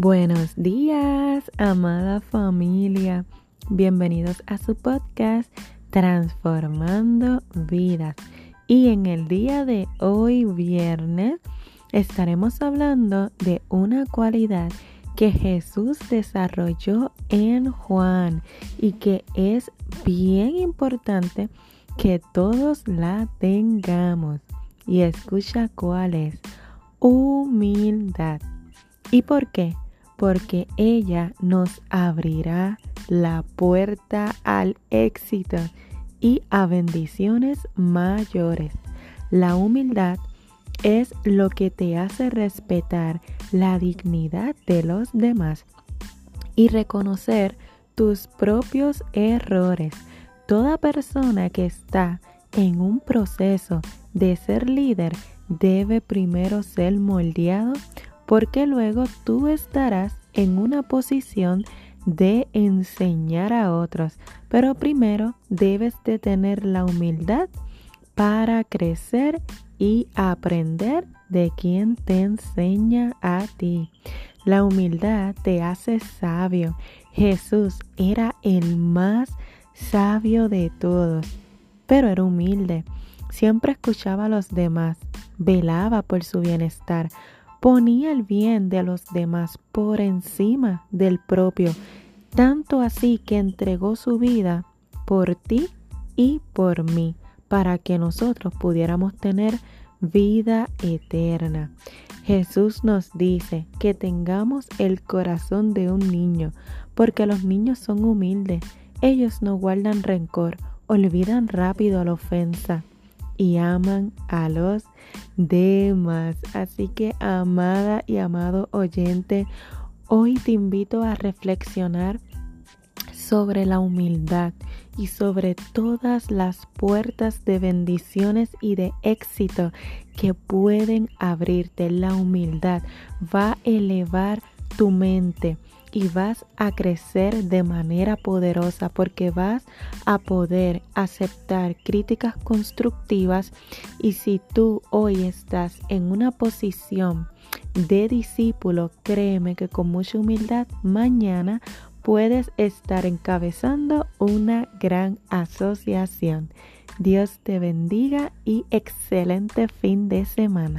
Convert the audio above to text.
Buenos días, amada familia. Bienvenidos a su podcast Transformando Vidas. Y en el día de hoy, viernes, estaremos hablando de una cualidad que Jesús desarrolló en Juan y que es bien importante que todos la tengamos. Y escucha cuál es. Humildad. ¿Y por qué? Porque ella nos abrirá la puerta al éxito y a bendiciones mayores. La humildad es lo que te hace respetar la dignidad de los demás y reconocer tus propios errores. Toda persona que está en un proceso de ser líder debe primero ser moldeado porque luego tú estarás en una posición de enseñar a otros. Pero primero debes de tener la humildad para crecer y aprender de quien te enseña a ti. La humildad te hace sabio. Jesús era el más sabio de todos, pero era humilde. Siempre escuchaba a los demás, velaba por su bienestar, ponía el bien de los demás por encima del propio, tanto así que entregó su vida por ti y por mí, para que nosotros pudiéramos tener vida eterna. Jesús nos dice que tengamos el corazón de un niño, porque los niños son humildes, ellos no guardan rencor, olvidan rápido la ofensa y aman a los demás. Así que, amada y amado oyente, hoy te invito a reflexionar sobre la humildad y sobre todas las puertas de bendiciones y de éxito que pueden abrirte. La humildad va a elevar tu mente y vas a crecer de manera poderosa porque vas a poder aceptar críticas constructivas y si tú hoy estás en una posición de discípulo, créeme que con mucha humildad mañana puedes estar encabezando una gran asociación. Dios te bendiga y excelente fin de semana.